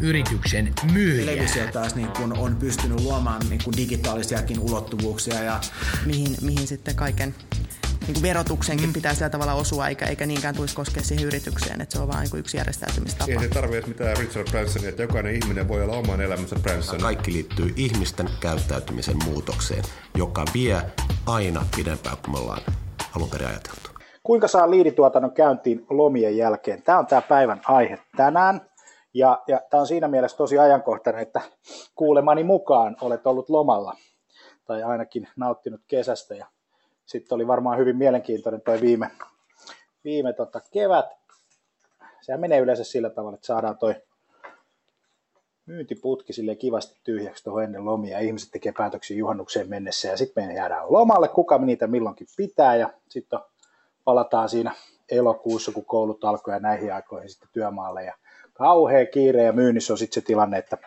yrityksen myyjää. Televisio taas niin kun on pystynyt luomaan niin kun digitaalisiakin ulottuvuuksia. Ja... Mihin, mihin sitten kaiken niin kuin verotuksenkin mm. pitää sillä tavalla osua, eikä, eikä niinkään tulisi koskea siihen yritykseen, että se on vain niin yksi järjestäytymistapa. Ei se tarvitse mitään Richard Bransonia, että jokainen ihminen voi olla oman elämänsä Branson. Kaikki liittyy ihmisten käyttäytymisen muutokseen, joka vie aina pidempään kuin me ollaan alun perin ajateltu. Kuinka saa liidituotannon käyntiin lomien jälkeen? Tämä on tämä päivän aihe tänään. Ja, ja tämä on siinä mielessä tosi ajankohtainen, että kuulemani mukaan olet ollut lomalla tai ainakin nauttinut kesästä ja sitten oli varmaan hyvin mielenkiintoinen tuo viime, viime tota kevät. Sehän menee yleensä sillä tavalla, että saadaan toi myyntiputki sille kivasti tyhjäksi tuohon ennen lomia. Ihmiset tekee päätöksiä juhannukseen mennessä ja sitten me jäädään lomalle, kuka niitä milloinkin pitää ja sitten palataan siinä elokuussa, kun koulut alkoi ja näihin aikoihin sitten työmaalle ja kauhea kiire ja myynnissä on sitten se tilanne, että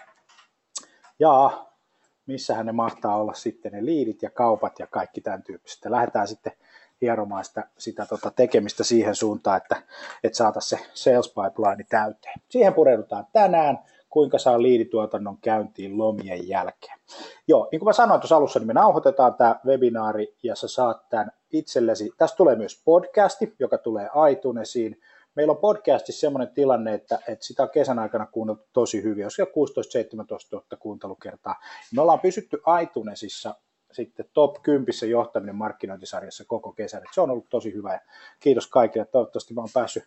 jaa, missähän ne mahtaa olla sitten ne liidit ja kaupat ja kaikki tämän tyyppistä. Lähdetään sitten hieromaan sitä, sitä tota tekemistä siihen suuntaan, että, että saataisiin se sales pipeline täyteen. Siihen pureudutaan tänään, kuinka saa liidituotannon käyntiin lomien jälkeen. Joo, niin kuin mä sanoin tuossa alussa, niin me nauhoitetaan tämä webinaari ja sä saat tämän itsellesi. Tästä tulee myös podcasti, joka tulee iTunesiin meillä on podcastissa semmoinen tilanne, että, että sitä on kesän aikana kuunneltu tosi hyvin, jos 16-17 000 kuuntelukertaa. Me ollaan pysytty iTunesissa sitten top 10 johtaminen markkinointisarjassa koko kesän. Et se on ollut tosi hyvä ja kiitos kaikille. Toivottavasti mä oon päässyt,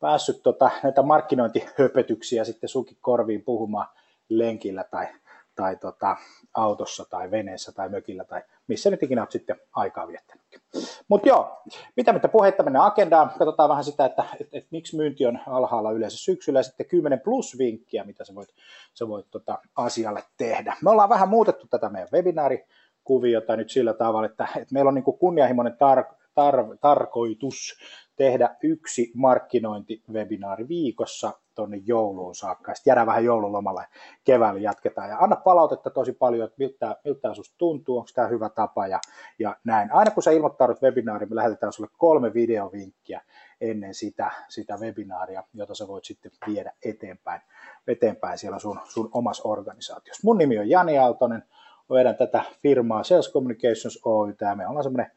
päässyt tota, näitä markkinointihöpötyksiä sitten sunkin korviin puhumaan lenkillä tai, tai tota, autossa tai veneessä tai mökillä tai missä nyt ikinä olet sitten aikaa viettänytkin. Mutta joo, mitä mitä puhetta mennään agendaan, katsotaan vähän sitä, että et, et, miksi myynti on alhaalla yleensä syksyllä ja sitten 10 plus vinkkiä, mitä sä voit, sä voit tota, asialle tehdä. Me ollaan vähän muutettu tätä meidän webinaarikuviota nyt sillä tavalla, että, että meillä on niin kunnianhimoinen tar- tar- tarkoitus tehdä yksi markkinointivebinaari viikossa tuonne jouluun saakka. Sitten jäädään vähän joululomalla keväällä jatketaan. Ja anna palautetta tosi paljon, että miltä, miltä susta tuntuu, onko tämä hyvä tapa ja, ja näin. Aina kun sä ilmoittaudut webinaariin, me lähetetään sulle kolme videovinkkiä ennen sitä, sitä webinaaria, jota sä voit sitten viedä eteenpäin, eteenpäin siellä sun, sun omassa organisaatiossa. Mun nimi on Jani Aaltonen, vedän tätä firmaa Sales Communications Oy, ja me ollaan semmoinen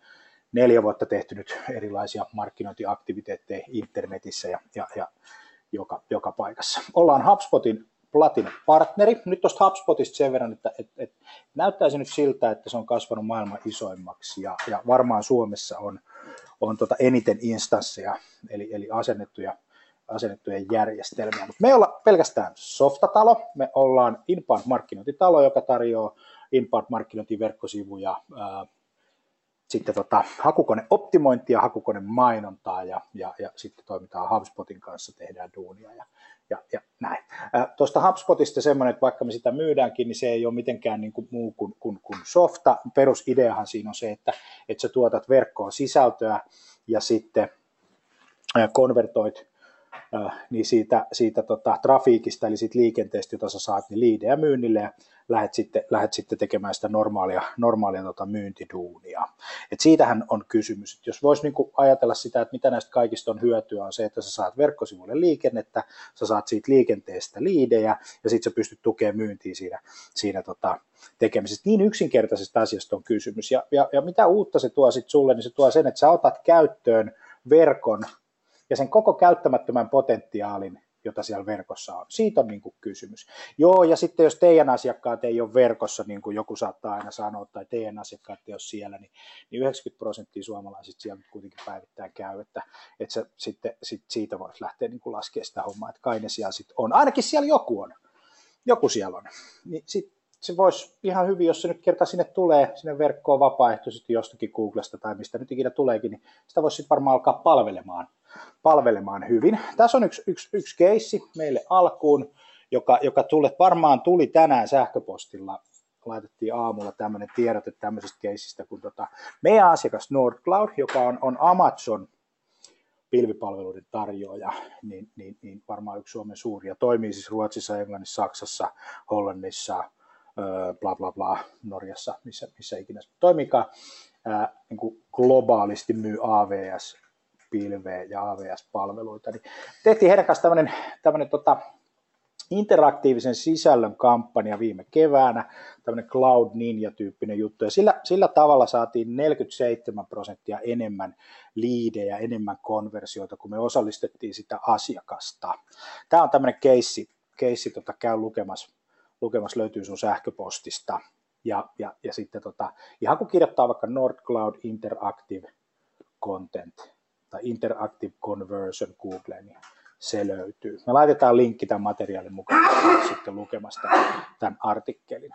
neljä vuotta tehty nyt erilaisia markkinointiaktiviteetteja internetissä ja, ja, ja joka, joka paikassa. Ollaan HubSpotin Platin-partneri. Nyt tuosta HubSpotista sen verran, että et, et, näyttäisi nyt siltä, että se on kasvanut maailman isoimmaksi ja, ja varmaan Suomessa on, on tota eniten instansseja, eli, eli asennettuja, asennettuja järjestelmiä. Mutta me ei olla pelkästään softatalo, me ollaan inbound-markkinointitalo, joka tarjoaa inbound-markkinointiverkkosivuja, sitten tota, hakukoneoptimointia, hakukonemainontaa ja, ja, ja sitten toimitaan HubSpotin kanssa, tehdään duunia ja, ja, ja näin. Tuosta HubSpotista semmoinen, että vaikka me sitä myydäänkin, niin se ei ole mitenkään niin kuin muu kuin, kuin, kuin softa. Perusideahan siinä on se, että, että sä tuotat verkkoon sisältöä ja sitten konvertoit niin siitä, siitä tota, trafiikista, eli siitä liikenteestä, jota sä saat, niin liidejä myynnille ja lähdet sitten, lähdet sitten tekemään sitä normaalia, normaalia tota, myyntiduunia. Et siitähän on kysymys. Et jos voisi niinku ajatella sitä, että mitä näistä kaikista on hyötyä, on se, että sä saat verkkosivuille liikennettä, sä saat siitä liikenteestä liidejä ja sitten sä pystyt tukemaan myyntiä siinä, siinä tota, tekemisestä. Niin yksinkertaisesta asiasta on kysymys. Ja, ja, ja mitä uutta se tuo sitten sulle, niin se tuo sen, että sä otat käyttöön verkon ja sen koko käyttämättömän potentiaalin jota siellä verkossa on. Siitä on niin kuin kysymys. Joo, ja sitten jos teidän asiakkaat ei ole verkossa, niin kuin joku saattaa aina sanoa, tai teidän asiakkaat ei ole siellä, niin, niin 90 prosenttia suomalaisista siellä kuitenkin päivittäin käy, että, että se, sitten sit siitä voisi lähteä niin kuin laskemaan sitä hommaa, että kai ne siellä sitten on. Ainakin siellä joku on. Joku siellä on. Niin sit se voisi ihan hyvin, jos se nyt kerta sinne tulee, sinne verkkoon vapaaehtoisesti jostakin Googlesta tai mistä nyt ikinä tuleekin, niin sitä voisi sitten varmaan alkaa palvelemaan, palvelemaan hyvin. Tässä on yksi, yksi, yksi keissi meille alkuun, joka, joka tule, varmaan tuli tänään sähköpostilla laitettiin aamulla tämmöinen tiedote tämmöisestä keisistä, kun tota, meidän asiakas Nordcloud, joka on, on Amazon pilvipalveluiden tarjoaja, niin, niin, niin varmaan yksi Suomen suuria. Toimii siis Ruotsissa, Englannissa, Saksassa, Hollannissa, bla bla bla Norjassa, missä, missä ikinä toimikaan, niin globaalisti myy AVS pilveä ja AVS-palveluita, niin tehtiin heidän kanssa tämmöinen, tämmöinen tota, interaktiivisen sisällön kampanja viime keväänä, tämmöinen Cloud Ninja-tyyppinen juttu, ja sillä, sillä tavalla saatiin 47 prosenttia enemmän liidejä, enemmän konversioita, kun me osallistettiin sitä asiakasta. Tämä on tämmöinen keissi, keissi tota, käy lukemassa lukemassa löytyy sun sähköpostista. Ja, ja, ja sitten tota, ihan kun kirjoittaa vaikka NordCloud Interactive Content tai Interactive Conversion Googleen, niin se löytyy. Me laitetaan linkki tämän materiaalin mukaan sitten lukemasta tämän artikkelin.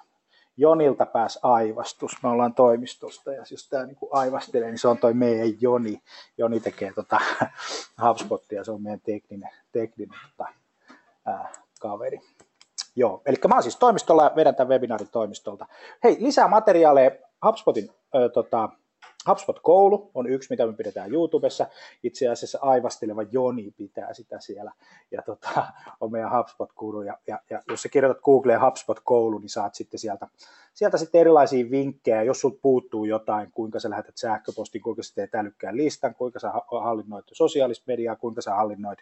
Jonilta pääs aivastus. Me ollaan toimistosta ja jos tämä niin aivastelee, niin se on toi meidän Joni. Joni tekee tota HubSpotia, se on meidän tekninen, tekninen tota, ää, kaveri. Joo, eli mä oon siis toimistolla ja vedän tämän webinaarin toimistolta. Hei, lisää materiaaleja HubSpotin ö, tota, HubSpot-koulu on yksi, mitä me pidetään YouTubessa. Itse asiassa aivasteleva Joni pitää sitä siellä. Ja tota, on meidän HubSpot-guru. Ja, ja, ja, jos sä kirjoitat Googleen HubSpot-koulu, niin saat sitten sieltä, sieltä sitten erilaisia vinkkejä. Jos sulta puuttuu jotain, kuinka sä lähetät sähköpostin, kuinka sä teet älykkään listan, kuinka sä hallinnoit sosiaalista mediaa, kuinka sä hallinnoit,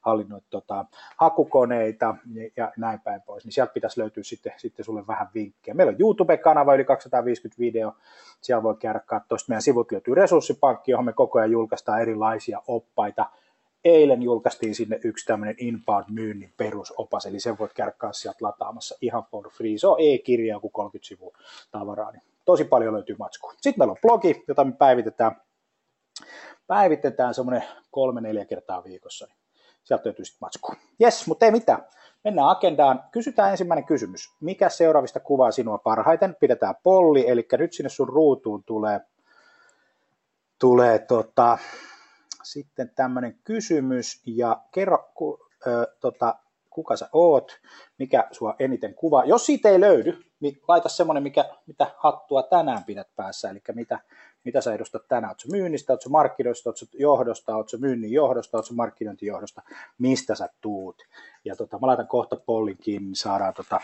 hallinnoit tota, hakukoneita ja, ja näin päin pois. Niin sieltä pitäisi löytyä sitten, sitten sulle vähän vinkkejä. Meillä on YouTube-kanava, yli 250 video. Siellä voi käydä katsoa meidän sivut löytyy resurssipankki, johon me koko ajan julkaistaan erilaisia oppaita. Eilen julkaistiin sinne yksi tämmöinen inbound-myynnin perusopas, eli sen voit käydä sieltä lataamassa ihan for free. Se on e-kirja, joku 30 sivua tavaraa, niin tosi paljon löytyy matskua. Sitten meillä on blogi, jota me päivitetään, päivitetään semmoinen kolme-neljä kertaa viikossa, niin sieltä löytyy sitten matskua. Jes, mutta ei mitään. Mennään agendaan. Kysytään ensimmäinen kysymys. Mikä seuraavista kuvaa sinua parhaiten? Pidetään polli, eli nyt sinne sun ruutuun tulee tulee tota, sitten tämmöinen kysymys ja kerro, ku, ö, tota, kuka sä oot, mikä sua eniten kuvaa. Jos siitä ei löydy, niin laita semmoinen, mikä, mitä hattua tänään pidät päässä, eli mitä, mitä sä edustat tänään. Oletko myynnistä, oletko markkinoista, oletko johdosta, oletko myynnin johdosta, oletko markkinointijohdosta, mistä sä tuut. Ja tota, mä laitan kohta pollin kiinni, niin saadaan, tota,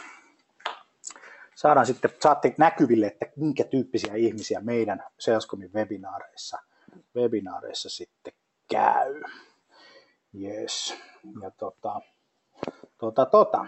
saadaan sitten, saatte näkyville, että minkä tyyppisiä ihmisiä meidän Salescomin webinaareissa webinaareissa sitten käy. Yes. Ja tota, tota, tota.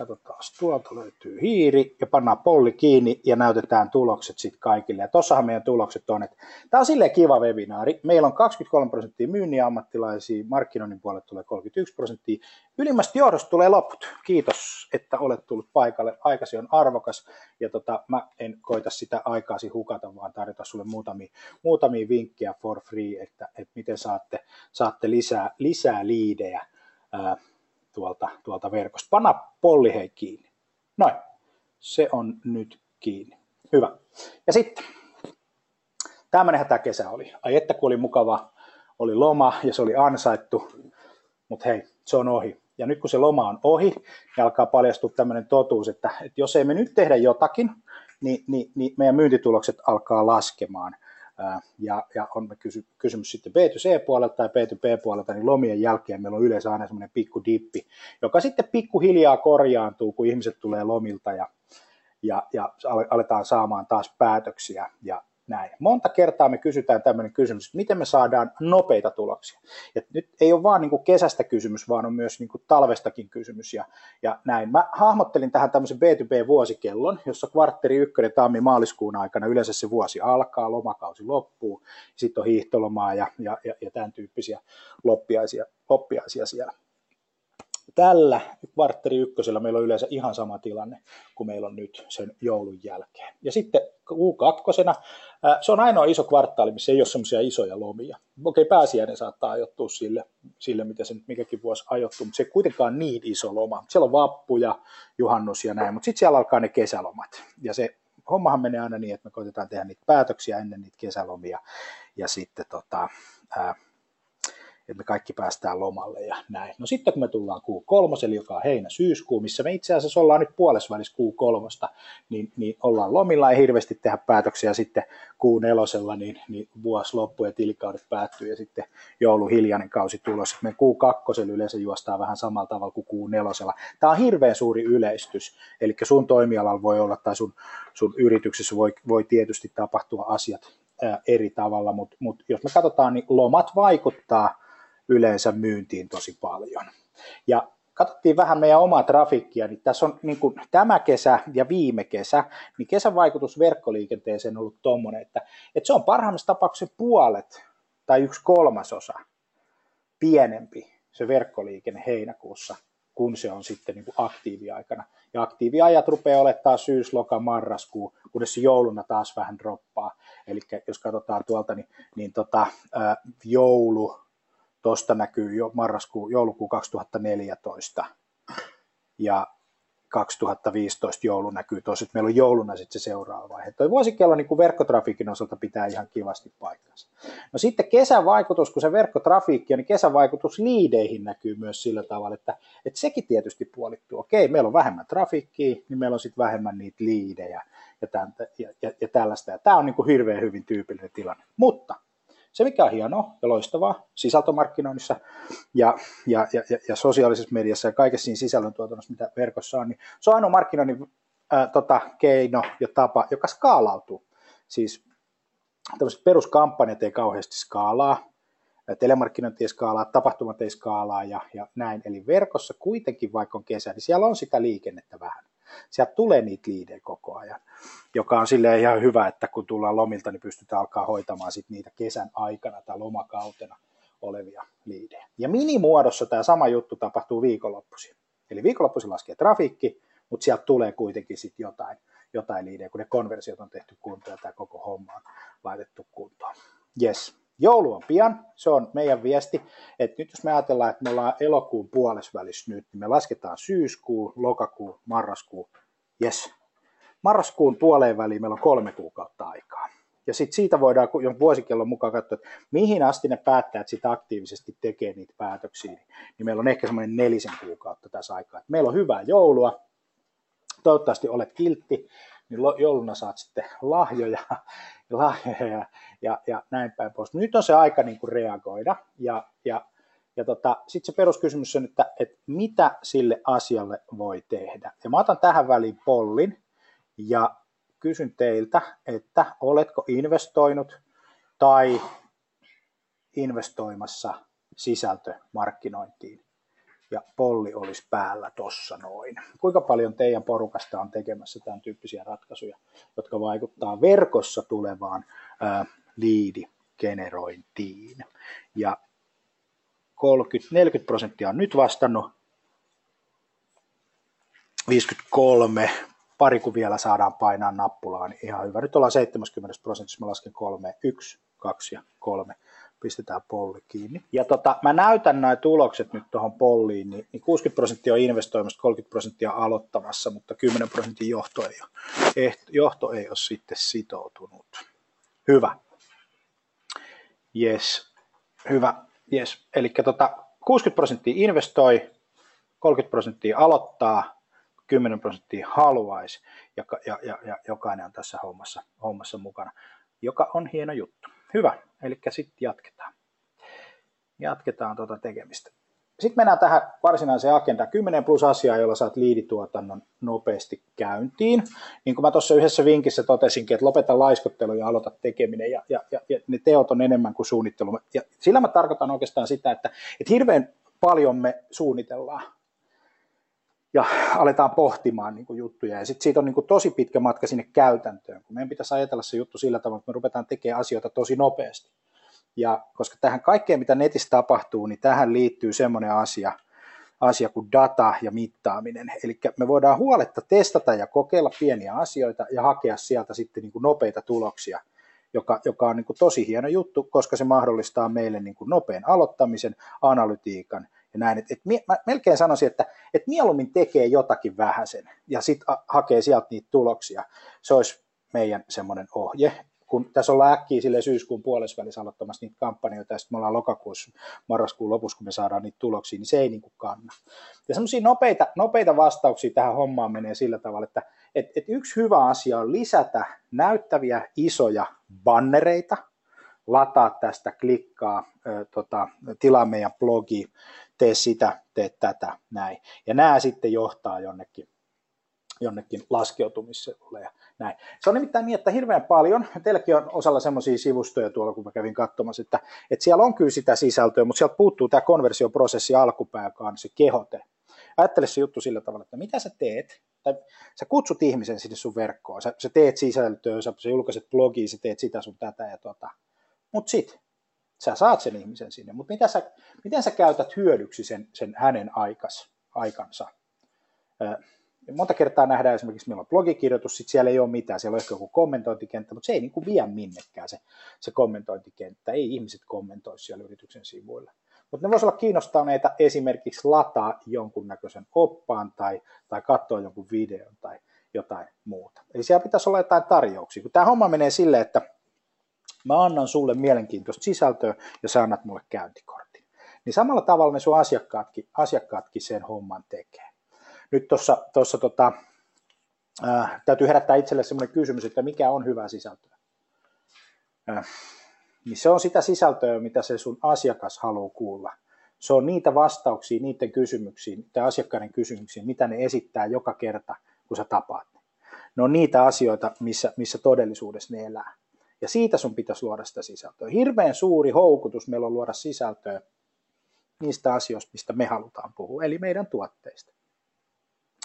Katsotaan, tuolta löytyy hiiri ja pannaan polli kiinni ja näytetään tulokset sitten kaikille. Ja tossahan meidän tulokset on, että tämä on silleen kiva webinaari. Meillä on 23 prosenttia myynnin ammattilaisia, markkinoinnin puolelle tulee 31 prosenttia. Ylimmästä johdosta tulee loput. Kiitos, että olet tullut paikalle. Aikasi on arvokas ja tota, mä en koita sitä aikaasi hukata, vaan tarjota sulle muutamia, muutamia vinkkejä for free, että, että miten saatte, saatte lisää, lisää liidejä tuolta, tuolta verkosta. Panna polli hei kiinni. Noin, se on nyt kiinni. Hyvä. Ja sitten, tämmöinenhän tämä kesä oli. Ai että kun oli mukava, oli loma ja se oli ansaittu, mutta hei, se on ohi. Ja nyt kun se loma on ohi, niin alkaa paljastua tämmöinen totuus, että, että jos ei me nyt tehdä jotakin, niin, niin, niin meidän myyntitulokset alkaa laskemaan – ja, ja on kysy, kysymys sitten B2C-puolelta tai B2B-puolelta, niin lomien jälkeen meillä on yleensä aina semmoinen pikku dippi, joka sitten pikkuhiljaa korjaantuu, kun ihmiset tulee lomilta ja, ja, ja aletaan saamaan taas päätöksiä. Ja näin. Monta kertaa me kysytään tämmöinen kysymys, että miten me saadaan nopeita tuloksia. Et nyt ei ole vaan niin kuin kesästä kysymys, vaan on myös niin kuin talvestakin kysymys ja, ja näin. Mä hahmottelin tähän tämmöisen B2B-vuosikellon, jossa kvartteri ykkönen tammi-maaliskuun aikana yleensä se vuosi alkaa, lomakausi loppuu, sitten on hiihtolomaa ja, ja, ja, ja tämän tyyppisiä loppiaisia, loppiaisia siellä. Tällä kvartteri ykkösellä meillä on yleensä ihan sama tilanne kuin meillä on nyt sen joulun jälkeen. Ja sitten Q2, se on ainoa iso kvartaali, missä ei ole semmoisia isoja lomia. Okei, pääsiäinen saattaa ajoittua sille, sille mitä se nyt mikäkin vuosi ajoittuu, mutta se ei kuitenkaan niin iso loma. Siellä on vappu ja juhannus ja näin, mutta sitten siellä alkaa ne kesälomat. Ja se hommahan menee aina niin, että me koitetaan tehdä niitä päätöksiä ennen niitä kesälomia ja sitten tota, että me kaikki päästään lomalle ja näin. No sitten kun me tullaan Q3, eli joka on heinä-syyskuu, missä me itse asiassa ollaan nyt puolesvälis Q3, niin, niin ollaan lomilla, ei hirveästi tehdä päätöksiä sitten Q4, niin, niin vuosi loppuu ja tilikaudet päättyy ja sitten joulu hiljainen kausi tulossa. Me Q2 yleensä juostaa vähän samalla tavalla kuin Q4. Tämä on hirveän suuri yleistys, eli sun toimialalla voi olla tai sun, sun yrityksessä voi, voi tietysti tapahtua asiat eri tavalla, mutta mut jos me katsotaan, niin lomat vaikuttaa yleensä myyntiin tosi paljon. Ja katsottiin vähän meidän omaa trafikkia, niin tässä on niin kuin tämä kesä ja viime kesä, niin kesän vaikutus verkkoliikenteeseen on ollut tuommoinen, että, että se on parhaimmassa tapauksessa puolet tai yksi kolmasosa pienempi se verkkoliikenne heinäkuussa, kun se on sitten niin kuin aktiiviaikana. Ja aktiiviajat rupeaa olemaan syys, loka, marraskuu, kunnes se jouluna taas vähän droppaa. Eli jos katsotaan tuolta, niin, niin tota, joulu, Tuosta näkyy jo marraskuu, joulukuu 2014 ja 2015 joulu näkyy tuossa, että meillä on jouluna sitten se seuraava vaihe. Tuo vuosikello niin verkkotrafiikin osalta pitää ihan kivasti paikkansa. No sitten kesän vaikutus, kun se verkkotrafiikki on, niin kesän vaikutus liideihin näkyy myös sillä tavalla, että, että sekin tietysti puolittuu. Okei, meillä on vähemmän trafiikkiä, niin meillä on sitten vähemmän niitä liidejä ja, tämän, ja, ja, ja tällaista. Ja tämä on niin kuin hirveän hyvin tyypillinen tilanne. Mutta se, mikä on hienoa ja loistavaa sisältömarkkinoinnissa ja, ja, ja, ja sosiaalisessa mediassa ja kaikessa siinä sisällöntuotannossa, mitä verkossa on, niin se on ainoa markkinoinnin ää, tota, keino ja tapa, joka skaalautuu. Siis tämmöiset peruskampanjat ei kauheasti skaalaa, telemarkkinointi ei skaalaa, tapahtumat ei skaalaa ja, ja näin. Eli verkossa kuitenkin, vaikka on kesä, niin siellä on sitä liikennettä vähän sieltä tulee niitä liidejä koko ajan, joka on silleen ihan hyvä, että kun tullaan lomilta, niin pystytään alkaa hoitamaan sit niitä kesän aikana tai lomakautena olevia liidejä. Ja minimuodossa tämä sama juttu tapahtuu viikonloppuisin. Eli viikonloppuisin laskee trafiikki, mutta sieltä tulee kuitenkin sitten jotain, jotain liidejä, kun ne konversiot on tehty kuntoon ja tämä koko homma on laitettu kuntoon. Yes. Joulu on pian, se on meidän viesti, että nyt jos me ajatellaan, että me ollaan elokuun puolesvälissä nyt, niin me lasketaan syyskuu, lokakuu, marraskuu, yes. Marraskuun puoleen väliin meillä on kolme kuukautta aikaa. Ja sitten siitä voidaan vuosikellon mukaan katsoa, että mihin asti ne päättäjät sitä aktiivisesti tekee niitä päätöksiä. Niin meillä on ehkä semmoinen nelisen kuukautta tässä aikaa. Meillä on hyvää joulua. Toivottavasti olet kiltti, niin jouluna saat sitten lahjoja lahjoja ja, ja, ja näin päin pois. Nyt on se aika niin kuin reagoida ja, ja, ja tota, sitten se peruskysymys on, että, että mitä sille asialle voi tehdä. Ja mä otan tähän väliin pollin ja kysyn teiltä, että oletko investoinut tai investoimassa sisältömarkkinointiin ja polli olisi päällä tossa noin. Kuinka paljon teidän porukasta on tekemässä tämän tyyppisiä ratkaisuja, jotka vaikuttaa verkossa tulevaan liidigenerointiin. Ja 30, 40 prosenttia on nyt vastannut, 53, pari kun vielä saadaan painaa nappulaa, niin ihan hyvä. Nyt ollaan 70 prosentissa, mä lasken 3, 1, 2 ja 3 pistetään polli kiinni. Ja tota, mä näytän nämä tulokset nyt tuohon polliin, niin, niin 60 prosenttia on investoimassa, 30 prosenttia aloittamassa, mutta 10 prosentin johto ei ole, eh, johto ei ole sitten sitoutunut. Hyvä. Yes. Hyvä. Yes. Eli tota, 60 prosenttia investoi, 30 prosenttia aloittaa, 10 prosenttia haluaisi ja, ja, ja, ja jokainen on tässä hommassa, hommassa mukana, joka on hieno juttu. Hyvä, eli sitten jatketaan. Jatketaan tuota tekemistä. Sitten mennään tähän varsinaiseen agendaan. 10 plus asiaa, jolla saat liidituotannon nopeasti käyntiin. Niin kuin mä tuossa yhdessä vinkissä totesinkin, että lopeta laiskottelu ja aloita tekeminen. Ja, ja, ja, ja ne teot on enemmän kuin suunnittelu. Ja sillä mä tarkoitan oikeastaan sitä, että, että hirveän paljon me suunnitellaan ja aletaan pohtimaan niin kuin juttuja. Ja sitten siitä on niin kuin tosi pitkä matka sinne käytäntöön, kun meidän pitäisi ajatella se juttu sillä tavalla, että me ruvetaan tekemään asioita tosi nopeasti. Ja koska tähän kaikkeen, mitä netissä tapahtuu, niin tähän liittyy semmoinen asia, asia kuin data ja mittaaminen. Eli me voidaan huoletta testata ja kokeilla pieniä asioita ja hakea sieltä sitten niin kuin nopeita tuloksia, joka, joka on niin kuin tosi hieno juttu, koska se mahdollistaa meille niin kuin nopean aloittamisen, analytiikan ja näin. Et, et, mä melkein sanoisin, että et mieluummin tekee jotakin vähäsen ja sitten hakee sieltä niitä tuloksia. Se olisi meidän semmoinen ohje kun tässä ollaan äkkiä sille syyskuun puolessa välissä aloittamassa niitä kampanjoita, ja sitten me ollaan lokakuussa, marraskuun lopussa, kun me saadaan niitä tuloksia, niin se ei niin kanna. Ja semmoisia nopeita, nopeita vastauksia tähän hommaan menee sillä tavalla, että et, et yksi hyvä asia on lisätä näyttäviä isoja bannereita, lataa tästä, klikkaa, ö, tota, tilaa meidän blogi, tee sitä, tee tätä, näin. Ja nämä sitten johtaa jonnekin, jonnekin laskeutumiselle ja näin. Se on nimittäin niin, että hirveän paljon, teilläkin on osalla semmoisia sivustoja tuolla, kun mä kävin katsomassa, että, että siellä on kyllä sitä sisältöä, mutta sieltä puuttuu tämä konversioprosessi alkupää, joka on se kehote. Ajattele se juttu sillä tavalla, että mitä sä teet, tai sä kutsut ihmisen sinne sun verkkoon, sä, sä teet sisältöä, sä, sä julkaiset blogiin, sä teet sitä sun tätä ja tota, mutta sit sä saat sen ihmisen sinne, mutta miten sä, miten sä käytät hyödyksi sen, sen hänen aikas, aikansa? monta kertaa nähdään esimerkiksi, meillä on blogikirjoitus, sitten siellä ei ole mitään, siellä on ehkä joku kommentointikenttä, mutta se ei niin kuin vie minnekään se, se kommentointikenttä, ei ihmiset kommentoi siellä yrityksen sivuilla. Mutta ne voisivat olla kiinnostuneita esimerkiksi lataa jonkunnäköisen oppaan tai, tai katsoa jonkun videon tai jotain muuta. Eli siellä pitäisi olla jotain tarjouksia. Kun tämä homma menee silleen, että mä annan sulle mielenkiintoista sisältöä ja sä annat mulle käyntikortin. Niin samalla tavalla ne sun asiakkaatkin, asiakkaatkin sen homman tekee nyt tuossa tota, äh, täytyy herättää itselle sellainen kysymys, että mikä on hyvää sisältöä. Äh, niin se on sitä sisältöä, mitä se sun asiakas haluaa kuulla. Se on niitä vastauksia niiden kysymyksiin, tai asiakkaiden kysymyksiin, mitä ne esittää joka kerta, kun sä tapaat. Ne on niitä asioita, missä, missä todellisuudessa ne elää. Ja siitä sun pitäisi luoda sitä sisältöä. Hirveän suuri houkutus meillä on luoda sisältöä niistä asioista, mistä me halutaan puhua, eli meidän tuotteista.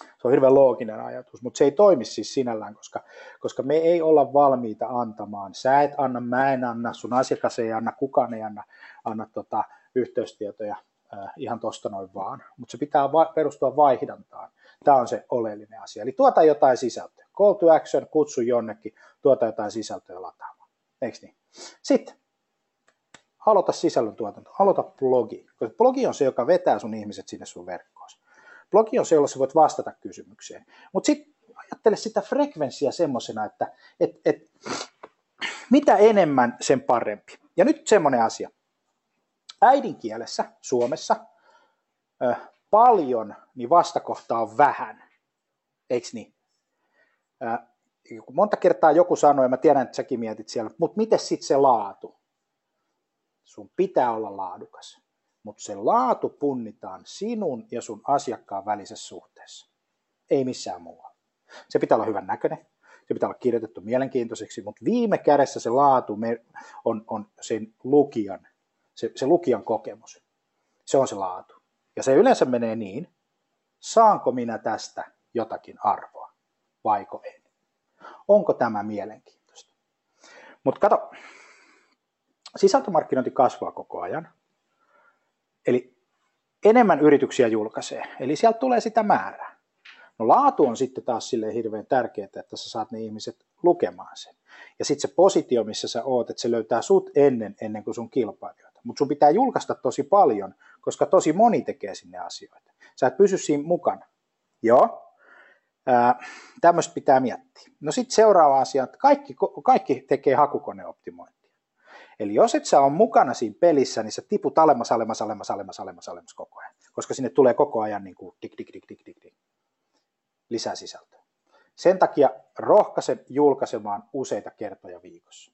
Se on hirveän looginen ajatus, mutta se ei toimi siis sinällään, koska, koska me ei olla valmiita antamaan. Sä et anna, mä en anna, sun asiakas ei anna, kukaan ei anna, anna tota, yhteystietoja äh, ihan tosta noin vaan. Mutta se pitää va- perustua vaihdantaan. Tämä on se oleellinen asia. Eli tuota jotain sisältöä. Call to action, kutsu jonnekin, tuota jotain sisältöä lataamaan. Eikö niin? Sitten aloita sisällöntuotanto, aloita blogi. Blogi on se, joka vetää sun ihmiset sinne sun verkkoon. Blogi on se, jolla sä voit vastata kysymykseen. Mutta sitten ajattele sitä frekvenssiä semmoisena, että et, et, mitä enemmän, sen parempi. Ja nyt semmoinen asia. Äidinkielessä Suomessa ö, paljon, niin vastakohtaa on vähän. Eikö niin? Ö, monta kertaa joku sanoi, ja mä tiedän, että säkin mietit siellä, mutta miten sitten se laatu? Sun pitää olla laadukas mutta se laatu punnitaan sinun ja sun asiakkaan välisessä suhteessa. Ei missään muualla. Se pitää olla hyvän näköinen, se pitää olla kirjoitettu mielenkiintoiseksi, mutta viime kädessä se laatu on, on sen lukijan, se, se lukijan kokemus. Se on se laatu. Ja se yleensä menee niin, saanko minä tästä jotakin arvoa, vaiko en. Onko tämä mielenkiintoista? Mutta kato, sisältömarkkinointi kasvaa koko ajan. Eli enemmän yrityksiä julkaisee, eli sieltä tulee sitä määrää. No laatu on sitten taas sille hirveän tärkeää, että sä saat ne ihmiset lukemaan sen. Ja sitten se positio, missä sä oot, että se löytää sut ennen, ennen kuin sun kilpailijoita. Mutta sun pitää julkaista tosi paljon, koska tosi moni tekee sinne asioita. Sä et pysy siinä mukana. Joo, tämmöistä pitää miettiä. No sitten seuraava asia, että kaikki, kaikki tekee hakukoneoptimointia. Eli jos et sä ole mukana siinä pelissä, niin sä tiput alemmas, alemmas, alemmas, alemmas, alemmas, alemmas koko ajan. Koska sinne tulee koko ajan niin kuin dik, dik, dik, dik, dik, dik, lisää sisältöä. Sen takia rohkaisen julkaisemaan useita kertoja viikossa.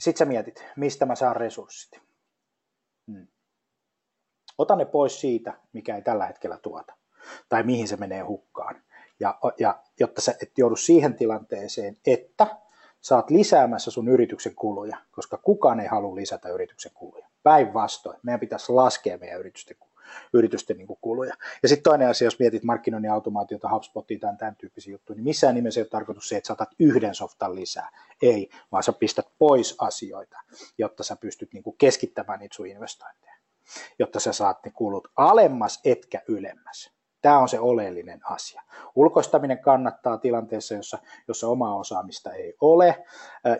Sitten sä mietit, mistä mä saan resurssit. Hmm. Ota ne pois siitä, mikä ei tällä hetkellä tuota, tai mihin se menee hukkaan. Ja, ja jotta sä et joudu siihen tilanteeseen, että sä oot lisäämässä sun yrityksen kuluja, koska kukaan ei halua lisätä yrityksen kuluja. Päinvastoin, meidän pitäisi laskea meidän yritysten, yritysten niin kuluja. Ja sitten toinen asia, jos mietit markkinoinnin automaatiota, HubSpotia tai tämän tyyppisiä juttuja, niin missään nimessä ei ole tarkoitus se, että sä yhden softan lisää. Ei, vaan sä pistät pois asioita, jotta sä pystyt niin keskittämään niitä sun investointeja. jotta sä saat ne kulut alemmas etkä ylemmäs. Tämä on se oleellinen asia. Ulkoistaminen kannattaa tilanteessa, jossa, jossa omaa osaamista ei ole.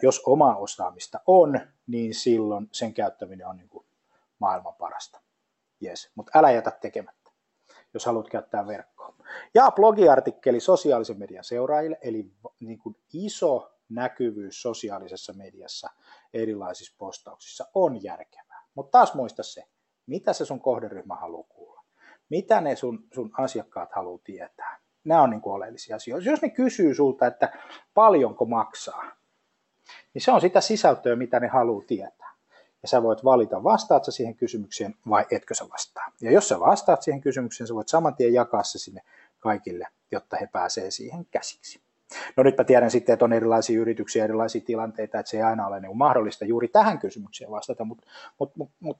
Jos omaa osaamista on, niin silloin sen käyttäminen on niin kuin maailman parasta. Yes. Mutta älä jätä tekemättä, jos haluat käyttää verkkoa. Ja blogiartikkeli sosiaalisen median seuraajille, eli niin kuin iso näkyvyys sosiaalisessa mediassa erilaisissa postauksissa on järkevää. Mutta taas muista se, mitä se sun kohderyhmä haluaa. Mitä ne sun, sun asiakkaat haluaa tietää. Nämä on niin kuin oleellisia asioita. Jos ne kysyy sulta, että paljonko maksaa, niin se on sitä sisältöä, mitä ne haluaa tietää. Ja sä voit valita, vastaat sä siihen kysymykseen vai etkö sä vastaa. Ja jos sä vastaat siihen kysymykseen, sä voit saman tien jakaa se sinne kaikille, jotta he pääsee siihen käsiksi. No nyt mä tiedän sitten, että on erilaisia yrityksiä, erilaisia tilanteita, että se ei aina ole niin mahdollista juuri tähän kysymykseen vastata, mutta mut, mut, mut,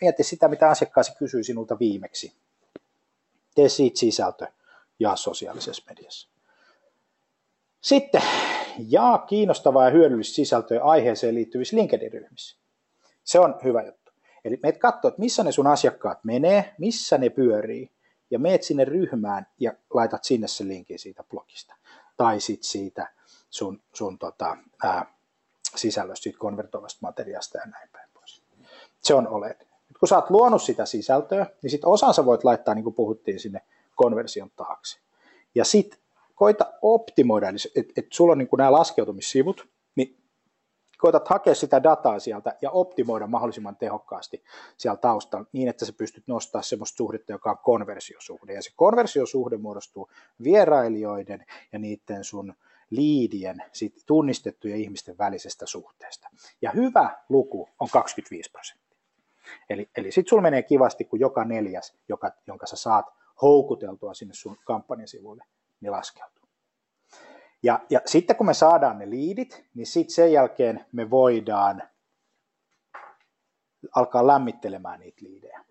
mieti sitä, mitä asiakkaasi kysyy sinulta viimeksi. Tee siitä sisältö ja sosiaalisessa mediassa. Sitten jaa kiinnostavaa ja hyödyllistä sisältöä aiheeseen liittyvissä LinkedIn-ryhmissä. Se on hyvä juttu. Eli meet katsoa, että missä ne sun asiakkaat menee, missä ne pyörii, ja meet sinne ryhmään ja laitat sinne sen linkin siitä blogista. Tai sitten siitä sun, sun tota, ää, sisällöstä, siitä konvertoivasta materiaalista ja näin päin pois. Se on oleellinen. Kun sä oot luonut sitä sisältöä, niin sitten osansa voit laittaa, niin kuin puhuttiin, sinne konversion taakse. Ja sitten koita optimoida, että et sulla on niin nämä laskeutumissivut, niin koetat hakea sitä dataa sieltä ja optimoida mahdollisimman tehokkaasti siellä taustalla niin, että sä pystyt nostaa semmoista suhdetta, joka on konversiosuhde. Ja se konversiosuhde muodostuu vierailijoiden ja niiden sun liidien, sit tunnistettujen ihmisten välisestä suhteesta. Ja hyvä luku on 25 prosenttia. Eli, eli sitten sulla menee kivasti, kun joka neljäs, joka, jonka sä saat houkuteltua sinne sun kampanjasivuille, niin laskeutuu. Ja, ja sitten kun me saadaan ne liidit, niin sitten sen jälkeen me voidaan alkaa lämmittelemään niitä liidejä.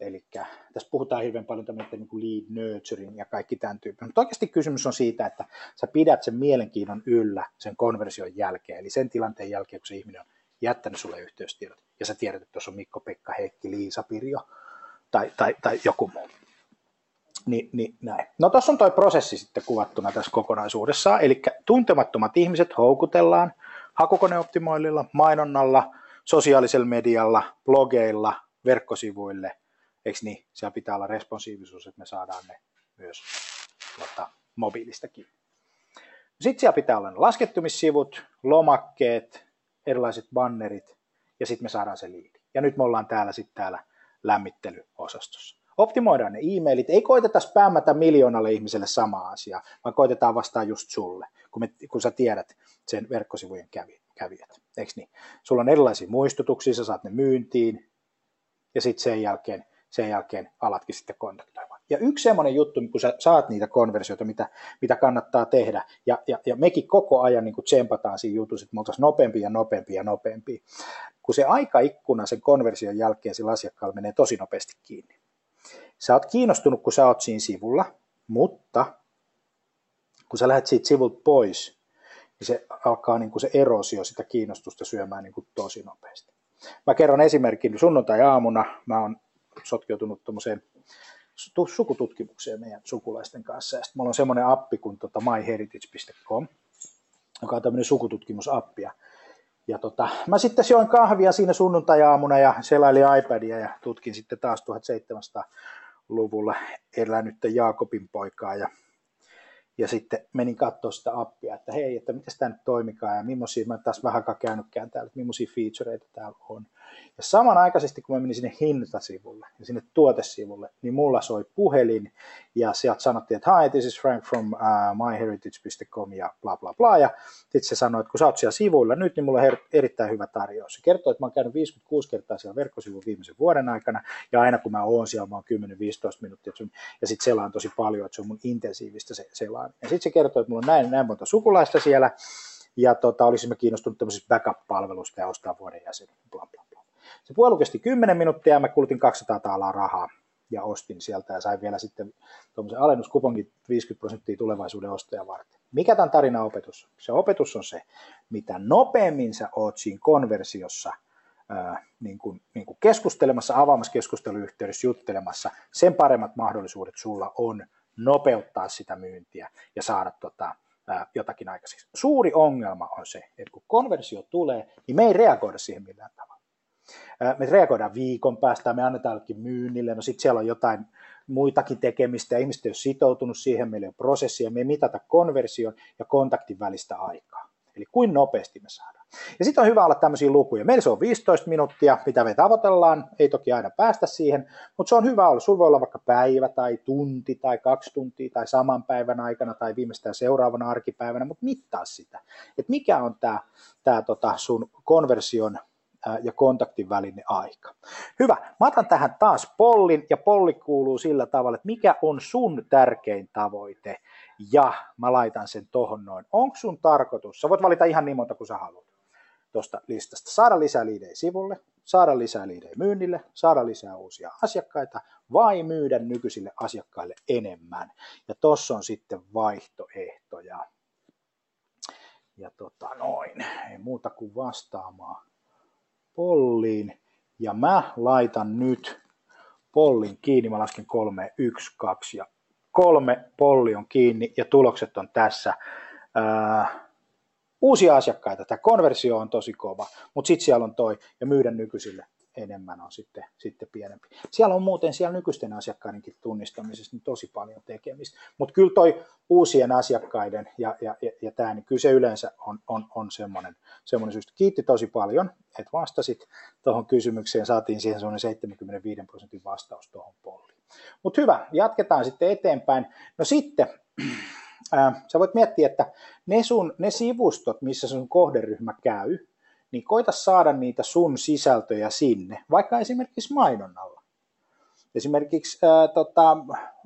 Eli tässä puhutaan hirveän paljon tämmöistä niin kuin lead nurturing ja kaikki tämän tyyppinen. Mutta oikeasti kysymys on siitä, että sä pidät sen mielenkiinnon yllä sen konversion jälkeen, eli sen tilanteen jälkeen, kun se ihminen on jättänyt sulle yhteystiedot, ja sä tiedät, että tuossa on Mikko, Pekka, Heikki, Liisa, Pirjo tai, tai, tai joku muu. Niin, niin näin. No tuossa on tuo prosessi sitten kuvattuna tässä kokonaisuudessaan, eli tuntemattomat ihmiset houkutellaan hakukoneoptimoillilla, mainonnalla, sosiaalisella medialla, blogeilla, verkkosivuille, eikö niin? Siellä pitää olla responsiivisuus, että me saadaan ne myös tuota, mobiilistakin. Sitten siellä pitää olla laskettumissivut, lomakkeet, erilaiset bannerit ja sitten me saadaan se liidi. Ja nyt me ollaan täällä sitten täällä lämmittelyosastossa. Optimoidaan ne e-mailit, ei koiteta spämmätä miljoonalle ihmiselle sama asia, vaan koitetaan vastaa just sulle, kun, me, kun sä tiedät sen verkkosivujen kävi, kävijät. Eikö niin? Sulla on erilaisia muistutuksia, sä saat ne myyntiin, ja sitten sen jälkeen, sen jälkeen alatkin sitten kontaktoimaan. Ja yksi semmoinen juttu, kun sä saat niitä konversioita, mitä, mitä kannattaa tehdä, ja, ja, ja mekin koko ajan niin tsempataan siinä jutussa, että me oltaisiin nopeampia ja nopeampia ja nopeampia, kun se aikaikkuna sen konversion jälkeen sillä asiakkaalla menee tosi nopeasti kiinni. Sä oot kiinnostunut, kun sä oot siinä sivulla, mutta kun sä lähdet siitä sivulta pois, niin se alkaa niin kuin se erosio sitä kiinnostusta syömään niin kuin tosi nopeasti. Mä kerron esimerkin. Sunnuntai-aamuna mä oon sotkeutunut tuommoiseen sukututkimukseen meidän sukulaisten kanssa. Ja sitten mulla on semmoinen appi kuin tota myheritage.com, joka on tämmöinen sukututkimusappi. Ja, ja tota, mä sitten join kahvia siinä sunnuntai-aamuna ja selailin iPadia ja tutkin sitten taas 1700-luvulla elänyttä Jaakobin poikaa ja ja sitten menin katsoa sitä appia, että hei, että miten tämä nyt toimikaan ja millaisia, mä taas vähän käynytkään täällä, että millaisia featureita täällä on. Ja samanaikaisesti, kun mä menin sinne hintasivulle ja sinne tuotesivulle, niin mulla soi puhelin ja sieltä sanottiin, että hi, this is Frank from uh, myheritage.com ja bla bla bla. Ja sitten se sanoi, että kun sä oot siellä sivuilla nyt, niin mulla on her- erittäin hyvä tarjous. Se kertoo, että mä oon käynyt 56 kertaa siellä verkkosivulla viimeisen vuoden aikana ja aina kun mä oon siellä, mä oon 10-15 minuuttia. Ja sitten selaan tosi paljon, että se on mun intensiivistä se selaan. Ja sitten se kertoo, että mulla on näin, näin monta sukulaista siellä ja tota, olisimme kiinnostunut tämmöisestä backup-palvelusta ja ostaa vuoden jäsen, bla bla. Se puhelu kesti 10 minuuttia ja mä kulutin 200 taalaa rahaa ja ostin sieltä ja sain vielä sitten tuommoisen alennuskuponkin 50 prosenttia tulevaisuuden ostoja varten. Mikä tämän tarinan opetus? Se opetus on se, mitä nopeammin sä oot siinä konversiossa ää, niin kuin, niin kuin keskustelemassa, avaamassa keskusteluyhteydessä, juttelemassa, sen paremmat mahdollisuudet sulla on nopeuttaa sitä myyntiä ja saada tota, ää, jotakin aikaiseksi. Suuri ongelma on se, että kun konversio tulee, niin me ei reagoida siihen millään tavalla. Me reagoidaan viikon päästä, me annetaan jollekin myynnille, no sitten siellä on jotain muitakin tekemistä ja ihmiset ei ole sitoutunut siihen, meillä on prosessia, me mitata konversion ja kontaktin välistä aikaa. Eli kuin nopeasti me saadaan. Ja sitten on hyvä olla tämmöisiä lukuja. Meillä se on 15 minuuttia, mitä me tavoitellaan, ei toki aina päästä siihen, mutta se on hyvä olla. Sulla voi olla vaikka päivä tai tunti tai kaksi tuntia tai saman päivän aikana tai viimeistään seuraavana arkipäivänä, mutta mittaa sitä, että mikä on tämä tota sun konversion ja kontaktin välinen aika. Hyvä, mä otan tähän taas pollin ja polli kuuluu sillä tavalla, että mikä on sun tärkein tavoite ja mä laitan sen tohon noin. Onko sun tarkoitus, sä voit valita ihan niin monta kuin sä haluat tuosta listasta, saada lisää liidejä sivulle, saada lisää liidejä myynnille, saada lisää uusia asiakkaita vai myydä nykyisille asiakkaille enemmän. Ja tuossa on sitten vaihtoehtoja. Ja tota noin, ei muuta kuin vastaamaan polliin. Ja mä laitan nyt pollin kiinni, mä lasken kolme, yksi, kaksi ja kolme, polli on kiinni ja tulokset on tässä. Ää, uusia asiakkaita, tämä konversio on tosi kova, mutta sitten siellä on toi ja myydä nykyisille enemmän on sitten, sitten pienempi. Siellä on muuten siellä nykyisten asiakkaidenkin tunnistamisessa niin tosi paljon tekemistä, mutta kyllä toi uusien asiakkaiden ja, ja, ja, ja tämä, niin kyllä se yleensä on, on, on semmoinen, semmoinen syystä. Kiitti tosi paljon, että vastasit tuohon kysymykseen, saatiin siihen semmoinen 75 prosentin vastaus tuohon polliin. Mutta hyvä, jatketaan sitten eteenpäin. No sitten, ää, sä voit miettiä, että ne, sun, ne sivustot, missä sun kohderyhmä käy, niin koita saada niitä sun sisältöjä sinne, vaikka esimerkiksi mainonnalla. Esimerkiksi ää, tota,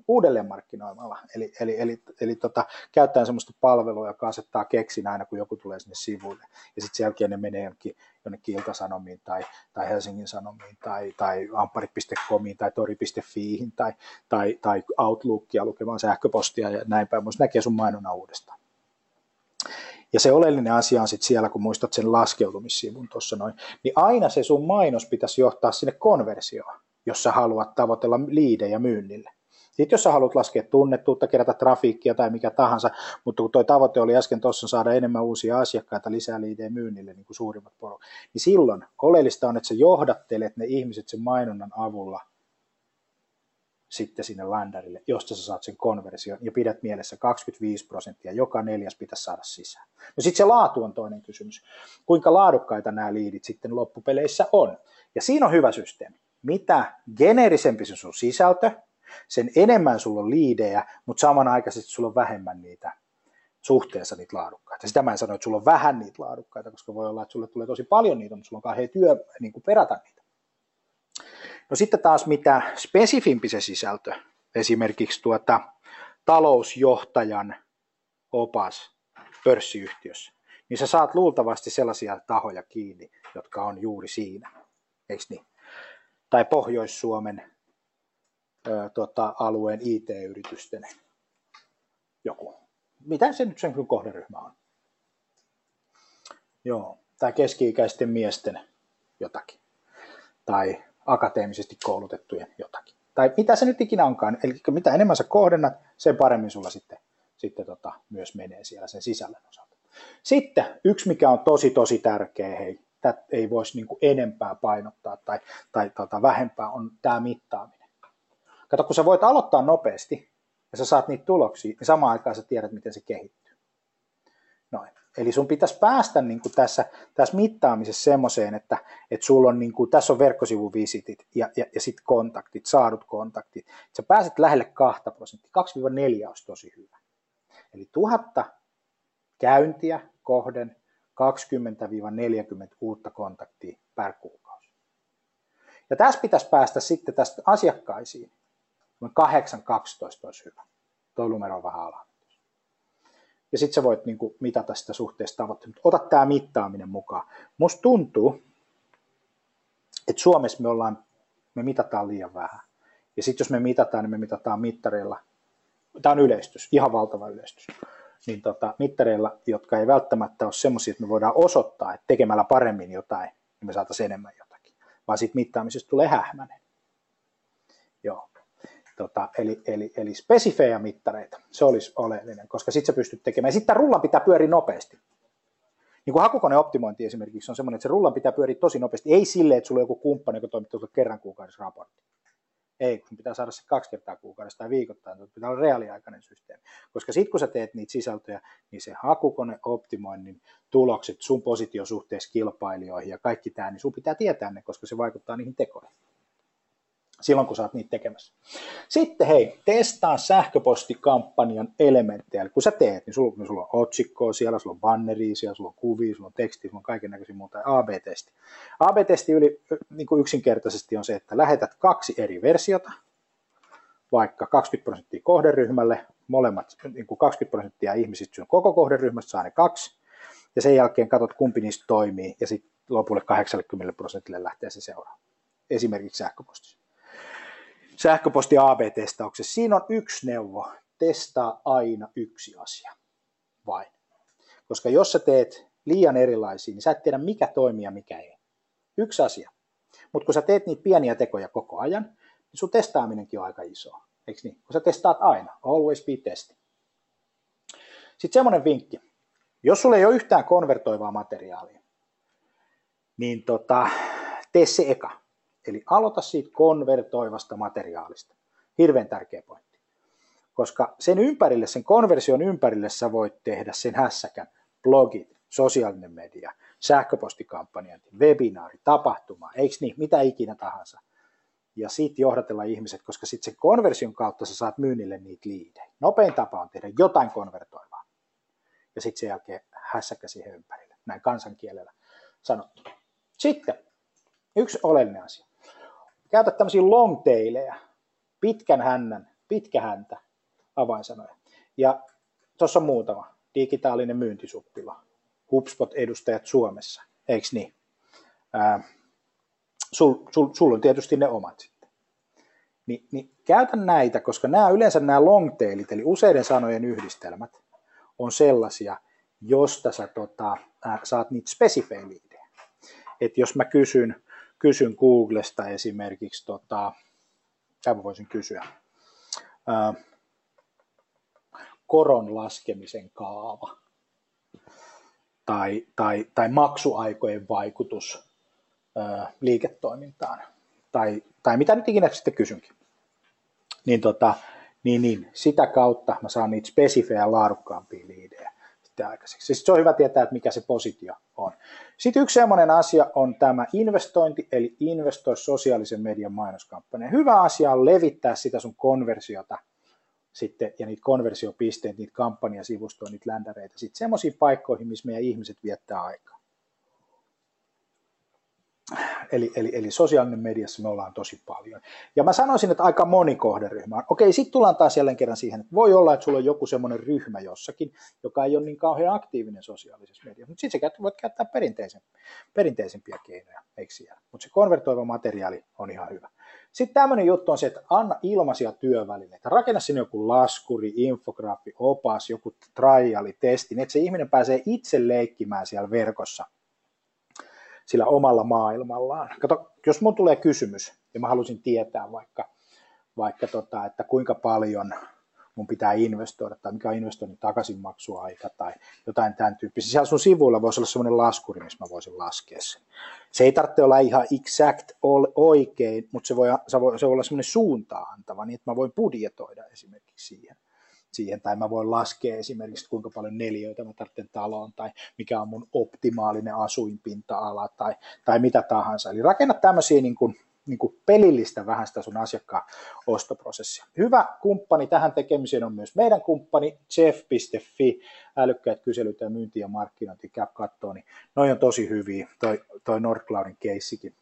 uudelleenmarkkinoimalla, eli, eli, eli, eli tota, käyttäen sellaista palvelua, joka asettaa keksin aina, kun joku tulee sinne sivuille, ja sitten sen jälkeen ne menee jonnekin, jonnekin Ilta-Sanomiin tai, tai Helsingin Sanomiin tai, tai ampparit.comiin tai tori.fiihin tai, tai, tai Outlookia lukemaan sähköpostia ja näin päin, myös näkee sun mainonnan uudestaan. Ja se oleellinen asia on sitten siellä, kun muistat sen laskeutumissivun tuossa noin, niin aina se sun mainos pitäisi johtaa sinne konversioon, jos sä haluat tavoitella liidejä myynnille. Sitten jos sä haluat laskea tunnettuutta, kerätä trafiikkia tai mikä tahansa, mutta kun tuo tavoite oli äsken tuossa saada enemmän uusia asiakkaita, lisää liidejä myynnille, niin kuin suurimmat porot, niin silloin oleellista on, että sä johdattelet ne ihmiset sen mainonnan avulla sitten sinne landarille, josta sä saat sen konversion ja pidät mielessä 25 prosenttia, joka neljäs pitäisi saada sisään. No sitten se laatu on toinen kysymys. Kuinka laadukkaita nämä liidit sitten loppupeleissä on? Ja siinä on hyvä systeemi. Mitä geneerisempi se sun sisältö, sen enemmän sulla on liidejä, mutta samanaikaisesti sulla on vähemmän niitä suhteessa niitä laadukkaita. Sitä mä en sano, että sulla on vähän niitä laadukkaita, koska voi olla, että sulle tulee tosi paljon niitä, mutta sulla on kauhean työ niin kuin perätä niitä. No sitten taas mitä spesifimpi se sisältö, esimerkiksi tuota talousjohtajan opas pörssiyhtiössä, niin sä saat luultavasti sellaisia tahoja kiinni, jotka on juuri siinä, eikö niin? Tai Pohjois-Suomen ö, tota, alueen IT-yritysten joku. Mitä se nyt sen kohderyhmä on? Joo, tai keski-ikäisten miesten jotakin. Tai akateemisesti koulutettujen jotakin. Tai mitä se nyt ikinä onkaan. Eli mitä enemmän sä kohdennat, sen paremmin sulla sitten, sitten tota, myös menee siellä sen sisällön osalta. Sitten yksi, mikä on tosi tosi tärkeä, hei, tätä ei voisi niin enempää painottaa tai, tai tota, vähempää, on tämä mittaaminen. Kato, kun sä voit aloittaa nopeasti ja sä saat niitä tuloksia, niin samaan aikaan sä tiedät, miten se kehittyy. Noin. Eli sun pitäisi päästä niin kuin tässä, tässä mittaamisessa semmoiseen, että, että sulla on, niin kuin, tässä on verkkosivuvisitit ja, ja, ja sitten kontaktit, saadut kontaktit. Sä pääset lähelle 2 prosenttia, 2-4 olisi tosi hyvä. Eli tuhatta käyntiä kohden 20-40 uutta kontaktia per kuukausi. Ja tässä pitäisi päästä sitten tästä asiakkaisiin. 8-12 olisi hyvä. Tuo numero on vähän alhaalla ja sitten sä voit niin kuin, mitata sitä suhteesta tavoitteita. Ota tämä mittaaminen mukaan. Musta tuntuu, että Suomessa me, ollaan, me mitataan liian vähän. Ja sitten jos me mitataan, niin me mitataan mittareilla, tämä on yleistys, ihan valtava yleistys, niin tota, mittareilla, jotka ei välttämättä ole semmoisia, että me voidaan osoittaa, että tekemällä paremmin jotain, niin me saataisiin enemmän jotakin. vaan siitä mittaamisesta tulee hähmäinen. Joo. Tota, eli, eli, eli spesifejä mittareita, se olisi oleellinen, koska sitten sä pystyt tekemään. Sitten rullan pitää pyöriä nopeasti. Niin kuin hakukoneoptimointi esimerkiksi on semmoinen, että se rullan pitää pyöriä tosi nopeasti. Ei silleen, että sulla on joku kumppani, joka toimittaa kerran kuukaudessa raportti. Ei, kun pitää saada se kaksi kertaa kuukaudessa tai viikoittain, se pitää olla reaaliaikainen systeemi. Koska sitten kun sä teet niitä sisältöjä, niin se hakukoneoptimoinnin tulokset sun positiosuhteessa kilpailijoihin ja kaikki tämä, niin sun pitää tietää ne, koska se vaikuttaa niihin tekoihin silloin, kun sä oot niitä tekemässä. Sitten hei, testaa sähköpostikampanjan elementtejä. Eli kun sä teet, niin sulla, niin sulla on otsikkoa siellä, sulla on banneria siellä, sulla on kuvia, sulla on teksti, sulla on kaiken näköisiä muuta. AB-testi. AB-testi yli, niin kuin yksinkertaisesti on se, että lähetät kaksi eri versiota, vaikka 20 prosenttia kohderyhmälle, molemmat, niin kuin 20 prosenttia ihmisistä sun koko kohderyhmästä saa ne kaksi, ja sen jälkeen katsot, kumpi niistä toimii, ja sitten lopulle 80 prosentille lähtee se seuraava. Esimerkiksi sähköpostissa sähköposti AB-testauksessa. Siinä on yksi neuvo. Testaa aina yksi asia. Vain. Koska jos sä teet liian erilaisia, niin sä et tiedä mikä toimii ja mikä ei. Yksi asia. Mutta kun sä teet niitä pieniä tekoja koko ajan, niin sun testaaminenkin on aika iso. Eikö niin? Kun sä testaat aina. Always be testing. Sitten semmoinen vinkki. Jos sulla ei ole yhtään konvertoivaa materiaalia, niin tota, tee se eka. Eli aloita siitä konvertoivasta materiaalista. Hirveän tärkeä pointti. Koska sen ympärille, sen konversion ympärille sä voit tehdä sen hässäkän, blogit, sosiaalinen media, sähköpostikampanjointi, webinaari, tapahtuma, eikö niin, mitä ikinä tahansa. Ja sitten johdatella ihmiset, koska sitten sen konversion kautta sä saat myynnille niitä liidejä. Nopein tapa on tehdä jotain konvertoivaa. Ja sitten sen jälkeen hässäkkä siihen ympärille, näin kansankielellä sanottu. Sitten yksi oleellinen asia käytä tämmöisiä long tailejä, pitkän hännän, pitkä häntä avainsanoja. Ja tuossa on muutama. Digitaalinen myyntisuppila, HubSpot-edustajat Suomessa, eikö niin? Ää, sul, sul, sul on tietysti ne omat sitten. Ni, niin käytä näitä, koska nämä yleensä nämä long tailit, eli useiden sanojen yhdistelmät, on sellaisia, josta sä tota, ää, saat niitä spesifejä Että jos mä kysyn, kysyn Googlesta esimerkiksi, tota, mä voisin kysyä, ää, koron laskemisen kaava tai, tai, tai maksuaikojen vaikutus ää, liiketoimintaan. Tai, tai mitä nyt ikinä sitten kysynkin. Niin, tota, niin, niin sitä kautta mä saan niitä spesifejä laadukkaampia liidejä sitten aikaiseksi. Siis se on hyvä tietää, että mikä se positio on. Sitten yksi sellainen asia on tämä investointi, eli investoi sosiaalisen median mainoskampanja. Hyvä asia on levittää sitä sun konversiota sitten, ja niitä konversiopisteitä, niitä kampanjasivustoja, niitä ländäreitä sitten semmoisiin paikkoihin, missä meidän ihmiset viettää aikaa. Eli, eli, eli sosiaalinen mediassa me ollaan tosi paljon. Ja mä sanoisin, että aika moni kohderyhmä on. Okei, sitten tullaan taas jälleen kerran siihen, että voi olla, että sulla on joku semmoinen ryhmä jossakin, joka ei ole niin kauhean aktiivinen sosiaalisessa mediassa, mutta sitten sä voit käyttää perinteisen, perinteisempiä keinoja, eikö? Mutta se konvertoiva materiaali on ihan hyvä. Sitten tämmöinen juttu on se, että anna ilmaisia työvälineitä. Rakenna sinne joku laskuri, infograafi, opas, joku triali, testi, niin että se ihminen pääsee itse leikkimään siellä verkossa sillä omalla maailmallaan. Kato, jos mun tulee kysymys, ja mä haluaisin tietää vaikka, vaikka tota, että kuinka paljon mun pitää investoida, tai mikä on investoinnin takaisinmaksuaika, tai jotain tämän tyyppistä. Siellä sun sivuilla voisi olla sellainen laskuri, missä mä voisin laskea sen. Se ei tarvitse olla ihan exact oikein, mutta se voi, se voi, se voi olla sellainen suuntaa antava, niin että mä voin budjetoida esimerkiksi siihen siihen, tai mä voin laskea esimerkiksi kuinka paljon neliöitä mä tarvitsen taloon, tai mikä on mun optimaalinen asuinpinta-ala, tai, tai mitä tahansa. Eli rakenna tämmöisiä niin kuin, niin kuin pelillistä vähän sitä sun asiakkaan ostoprosessia. Hyvä kumppani tähän tekemiseen on myös meidän kumppani Jeff.fi, älykkäät kyselyt ja myynti ja markkinointi, käy kattoon, niin noi on tosi hyviä, toi, toi Nordcloudin keissikin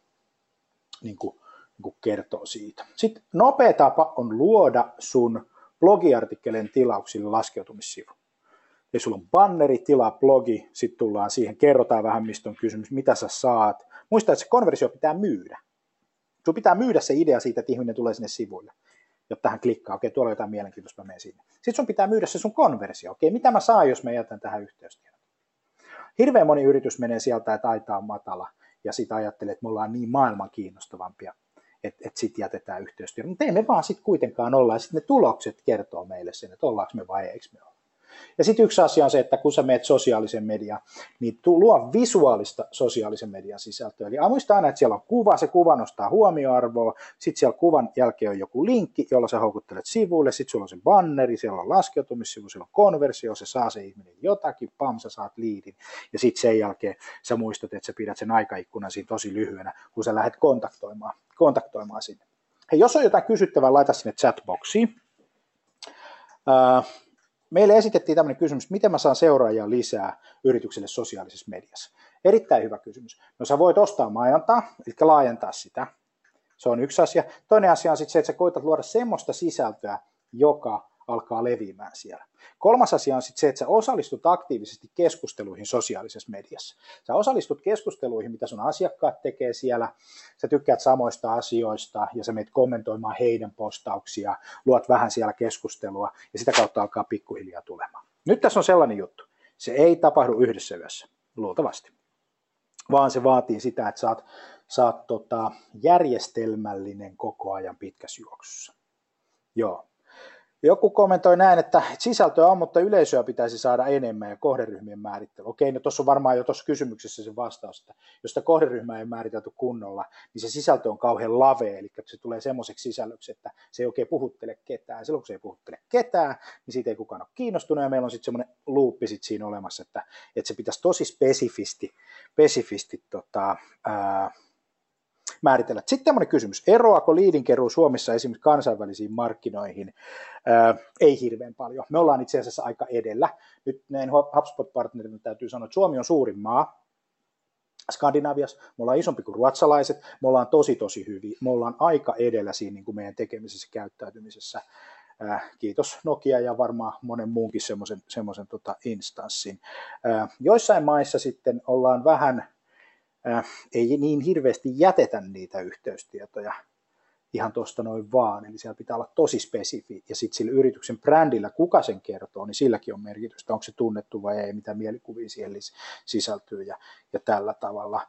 niin kuin, niin kuin kertoo siitä. Sitten nopea tapa on luoda sun blogiartikkelien tilauksille laskeutumissivu. Eli sulla on banneri, tilaa blogi, sitten tullaan siihen, kerrotaan vähän mistä on kysymys, mitä sä saat. Muista, että se konversio pitää myydä. Sun pitää myydä se idea siitä, että ihminen tulee sinne sivuille, jotta hän klikkaa, okei, tuolla on jotain mielenkiintoista, mä menen sinne. Sitten sun pitää myydä se sun konversio, okei, mitä mä saan, jos mä jätän tähän yhteystiedon. Hirveän moni yritys menee sieltä, että aita on matala, ja sitten ajattelee, että me ollaan niin maailman kiinnostavampia, että et sitten jätetään yhteistyö. Mutta ei me vaan sitten kuitenkaan olla, ja sitten ne tulokset kertoo meille sen, että ollaanko me vai eikö me olla. Ja sitten yksi asia on se, että kun sä meet sosiaalisen median, niin luo visuaalista sosiaalisen median sisältöä. Eli muista aina, että siellä on kuva, se kuva nostaa huomioarvoa, sitten siellä kuvan jälkeen on joku linkki, jolla sä houkuttelet sivuille, sitten sulla on se banneri, siellä on laskeutumissivu, siellä on konversio, se saa se ihminen jotakin, pam, sä saat liidin, ja sitten sen jälkeen sä muistat, että sä pidät sen aikaikkunan siinä tosi lyhyenä, kun sä lähdet kontaktoimaan, kontaktoimaan sinne. Hei, jos on jotain kysyttävää, laita sinne chatboxiin. Uh, meille esitettiin tämmöinen kysymys, miten mä saan seuraajia lisää yritykselle sosiaalisessa mediassa. Erittäin hyvä kysymys. No sä voit ostaa mainontaa, eli laajentaa sitä. Se on yksi asia. Toinen asia on sitten se, että sä koitat luoda semmoista sisältöä, joka alkaa leviämään siellä. Kolmas asia on sitten se, että sä osallistut aktiivisesti keskusteluihin sosiaalisessa mediassa. Sä osallistut keskusteluihin, mitä sun asiakkaat tekee siellä, sä tykkäät samoista asioista ja sä menet kommentoimaan heidän postauksia, luot vähän siellä keskustelua ja sitä kautta alkaa pikkuhiljaa tulemaan. Nyt tässä on sellainen juttu. Se ei tapahdu yhdessä yössä, luultavasti, vaan se vaatii sitä, että sä oot, sä oot tota, järjestelmällinen koko ajan pitkässä juoksussa. Joo, joku kommentoi näin, että sisältöä on, mutta yleisöä pitäisi saada enemmän ja kohderyhmien määrittely. Okei, no tuossa on varmaan jo tuossa kysymyksessä se vastaus, että jos sitä kohderyhmää ei määritelty kunnolla, niin se sisältö on kauhean lavea, eli se tulee semmoiseksi sisällöksi, että se ei oikein puhuttele ketään. Silloin kun se ei puhuttele ketään, niin siitä ei kukaan ole kiinnostunut, ja meillä on sitten semmoinen luuppi sit siinä olemassa, että, että se pitäisi tosi spesifisti, spesifisti tota, ää, määritellä. Sitten tämmöinen kysymys, eroako liidinkeruu Suomessa esimerkiksi kansainvälisiin markkinoihin? Ää, ei hirveän paljon. Me ollaan itse asiassa aika edellä. Nyt näin HubSpot-partnerina täytyy sanoa, että Suomi on suurin maa, Skandinaviassa, me ollaan isompi kuin ruotsalaiset, me ollaan tosi tosi hyviä, me ollaan aika edellä siinä niin kuin meidän tekemisessä käyttäytymisessä. Äh, kiitos Nokia ja varmaan monen muunkin semmoisen, semmoisen tota instanssin. Äh, joissain maissa sitten ollaan vähän ei niin hirveästi jätetä niitä yhteystietoja ihan tuosta noin vaan, eli siellä pitää olla tosi spesifi, ja sitten sillä yrityksen brändillä, kuka sen kertoo, niin silläkin on merkitystä, onko se tunnettu vai ei, mitä mielikuvia siihen sisältyy ja, ja tällä tavalla.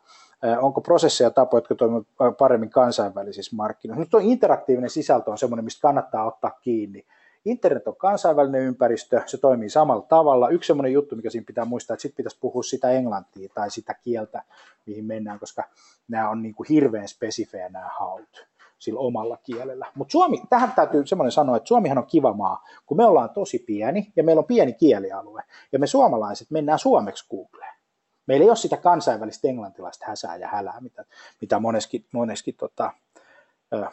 Onko prosesseja ja tapoja, jotka toimivat paremmin kansainvälisissä markkinoissa? Nyt tuo interaktiivinen sisältö on semmoinen, mistä kannattaa ottaa kiinni, Internet on kansainvälinen ympäristö, se toimii samalla tavalla. Yksi semmoinen juttu, mikä siinä pitää muistaa, että sitten pitäisi puhua sitä englantia tai sitä kieltä, mihin mennään, koska nämä on niin kuin hirveän spesifejä nämä haut sillä omalla kielellä. Mutta Suomi, tähän täytyy semmoinen sanoa, että Suomihan on kiva maa, kun me ollaan tosi pieni ja meillä on pieni kielialue ja me suomalaiset mennään suomeksi Googleen. Meillä ei ole sitä kansainvälistä englantilaista häsää ja hälää, mitä, mitä moneskin, moneskin tota,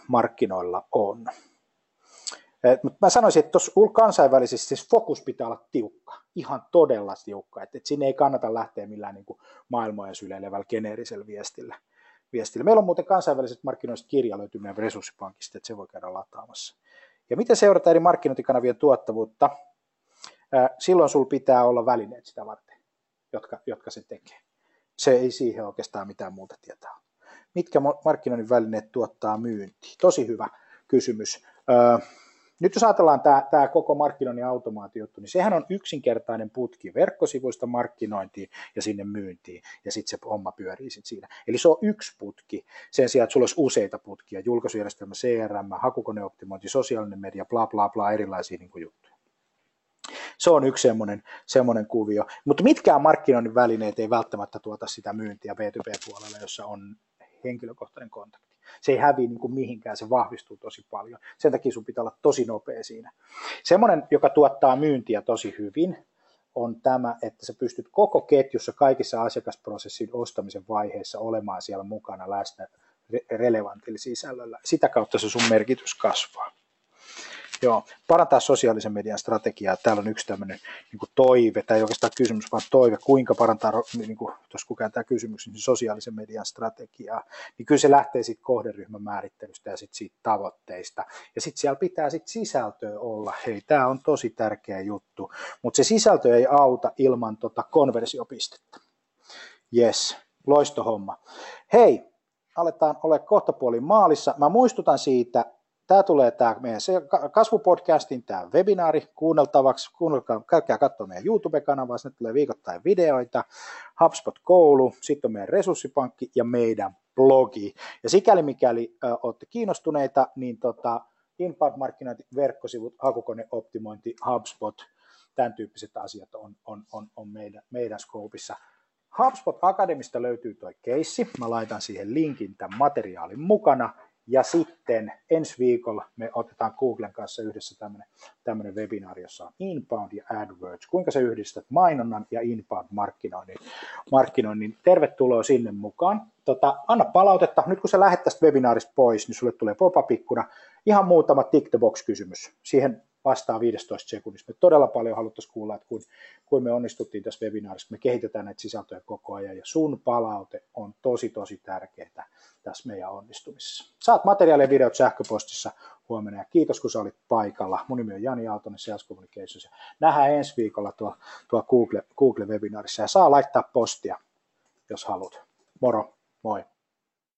markkinoilla on. Mutta mä sanoisin, että tuossa kansainvälisesti siis fokus pitää olla tiukka, ihan todella tiukka, että, että sinne ei kannata lähteä millään niin maailmoja syleilevällä geneerisellä viestillä. viestillä. Meillä on muuten kansainväliset markkinoista kirja löytyy meidän resurssipankista, että se voi käydä lataamassa. Ja miten seurata eri markkinointikanavien tuottavuutta? Silloin sulla pitää olla välineet sitä varten, jotka, jotka se tekee. Se ei siihen oikeastaan mitään muuta tietää. Mitkä markkinoinnin välineet tuottaa myyntiä? Tosi hyvä kysymys nyt jos ajatellaan tämä, tämä koko markkinoinnin automaatiojuttu, niin sehän on yksinkertainen putki verkkosivuista markkinointiin ja sinne myyntiin, ja sitten se homma pyörii sit siinä. Eli se on yksi putki, sen sijaan, että sulla olisi useita putkia, julkaisujärjestelmä, CRM, hakukoneoptimointi, sosiaalinen media, bla bla bla, erilaisia niin kuin juttuja. Se on yksi semmoinen, semmoinen kuvio. Mutta mitkään markkinoinnin välineet ei välttämättä tuota sitä myyntiä B2B-puolella, jossa on henkilökohtainen kontakti se ei häviä niin kuin mihinkään, se vahvistuu tosi paljon. Sen takia sun pitää olla tosi nopea siinä. Semmoinen, joka tuottaa myyntiä tosi hyvin, on tämä, että sä pystyt koko ketjussa kaikissa asiakasprosessin ostamisen vaiheissa olemaan siellä mukana läsnä relevantilla sisällöllä. Sitä kautta se sun merkitys kasvaa. Joo, parantaa sosiaalisen median strategiaa. Täällä on yksi tämmöinen niin kuin toive, tai oikeastaan kysymys, vaan toive, kuinka parantaa, niin kuin, tuossa kun tämä kysymys, niin sosiaalisen median strategiaa, niin kyllä se lähtee sitten kohderyhmän määrittelystä ja sitten siitä tavoitteista. Ja sitten siellä pitää sitten sisältöä olla. Hei, tämä on tosi tärkeä juttu, mutta se sisältö ei auta ilman tota konversiopistettä. Yes, loistohomma. Hei, aletaan olla kohta puolin maalissa. Mä muistutan siitä, tämä tulee tämä meidän kasvupodcastin tämä webinaari kuunneltavaksi. Kuunnelkaa, käykää katsoa meidän YouTube-kanavaa, sinne tulee viikoittain videoita, HubSpot-koulu, sitten on meidän resurssipankki ja meidän blogi. Ja sikäli mikäli äh, olette kiinnostuneita, niin tota, inbound-markkinointi, verkkosivut, hakukoneoptimointi, HubSpot, tämän tyyppiset asiat on, on, on, on meidän, meidän skoopissa. HubSpot Akademista löytyy tuo keissi. Mä laitan siihen linkin tämän materiaalin mukana. Ja sitten ensi viikolla me otetaan Googlen kanssa yhdessä tämmöinen, webinaari, jossa on Inbound ja AdWords. Kuinka sä yhdistät mainonnan ja Inbound-markkinoinnin. Markkinoinnin. Tervetuloa sinne mukaan. Tota, anna palautetta. Nyt kun sä lähdet tästä webinaarista pois, niin sulle tulee pop-up-ikkuna. Ihan muutama tick the box-kysymys. Siihen vastaa 15 sekunnissa. Me todella paljon haluttaisiin kuulla, että kuin, kuin me onnistuttiin tässä webinaarissa, me kehitetään näitä sisältöjä koko ajan ja sun palaute on tosi tosi tärkeää tässä meidän onnistumisessa. Saat materiaalia ja videot sähköpostissa huomenna ja kiitos kun sä olit paikalla. Mun nimi on Jani Aaltonen Sales Communications ja nähdään ensi viikolla tuo, tuo Google, Google-webinaarissa ja saa laittaa postia, jos haluat. Moro, moi!